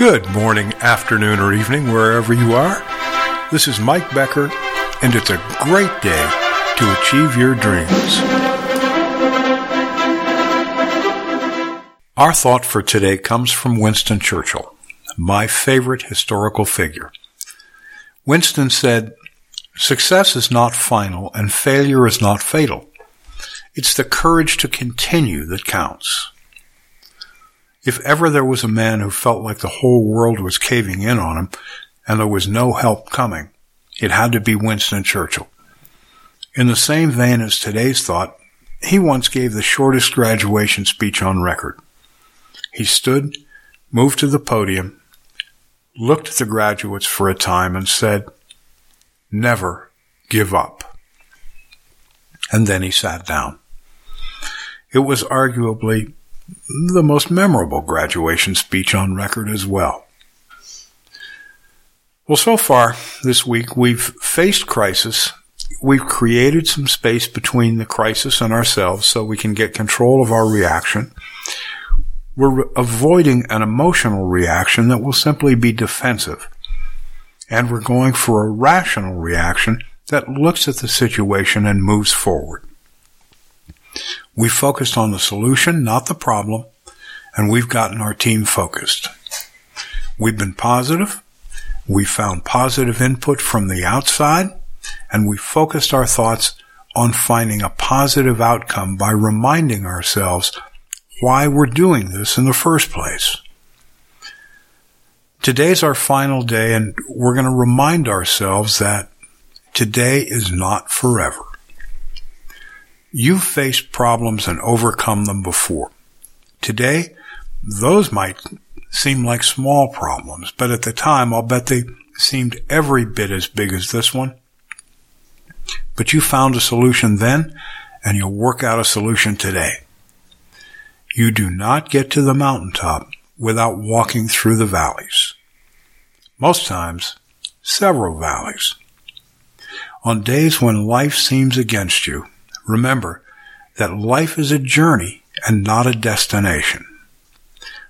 Good morning, afternoon, or evening, wherever you are. This is Mike Becker, and it's a great day to achieve your dreams. Our thought for today comes from Winston Churchill, my favorite historical figure. Winston said, Success is not final and failure is not fatal. It's the courage to continue that counts. If ever there was a man who felt like the whole world was caving in on him and there was no help coming, it had to be Winston Churchill. In the same vein as today's thought, he once gave the shortest graduation speech on record. He stood, moved to the podium, looked at the graduates for a time and said, never give up. And then he sat down. It was arguably the most memorable graduation speech on record as well. Well, so far this week we've faced crisis. We've created some space between the crisis and ourselves so we can get control of our reaction. We're avoiding an emotional reaction that will simply be defensive. And we're going for a rational reaction that looks at the situation and moves forward. We focused on the solution, not the problem, and we've gotten our team focused. We've been positive. We found positive input from the outside, and we focused our thoughts on finding a positive outcome by reminding ourselves why we're doing this in the first place. Today's our final day, and we're going to remind ourselves that today is not forever. You've faced problems and overcome them before. Today, those might seem like small problems, but at the time, I'll bet they seemed every bit as big as this one. But you found a solution then, and you'll work out a solution today. You do not get to the mountaintop without walking through the valleys. Most times, several valleys. On days when life seems against you, remember that life is a journey and not a destination.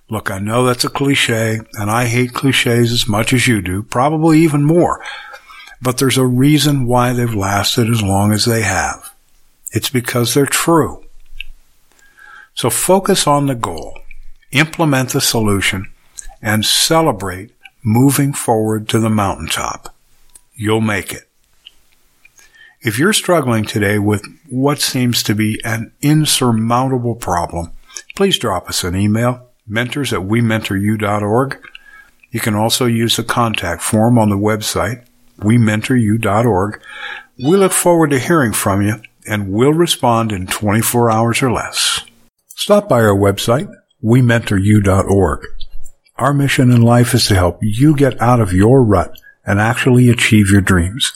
Look, I know that's a cliche, and I hate cliches as much as you do, probably even more. But there's a reason why they've lasted as long as they have. It's because they're true. So focus on the goal, implement the solution, and celebrate moving forward to the mountaintop. You'll make it. If you're struggling today with what seems to be an insurmountable problem, please drop us an email, mentors at wementoryou.org. You can also use the contact form on the website, wementoryou.org. We look forward to hearing from you and we'll respond in 24 hours or less. Stop by our website, wementoryou.org. Our mission in life is to help you get out of your rut and actually achieve your dreams.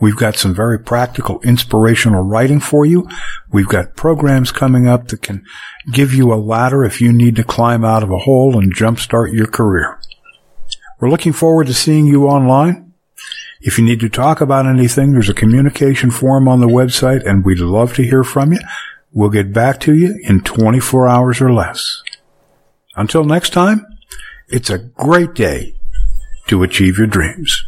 We've got some very practical, inspirational writing for you. We've got programs coming up that can give you a ladder if you need to climb out of a hole and jumpstart your career. We're looking forward to seeing you online. If you need to talk about anything, there's a communication form on the website and we'd love to hear from you. We'll get back to you in 24 hours or less. Until next time, it's a great day to achieve your dreams.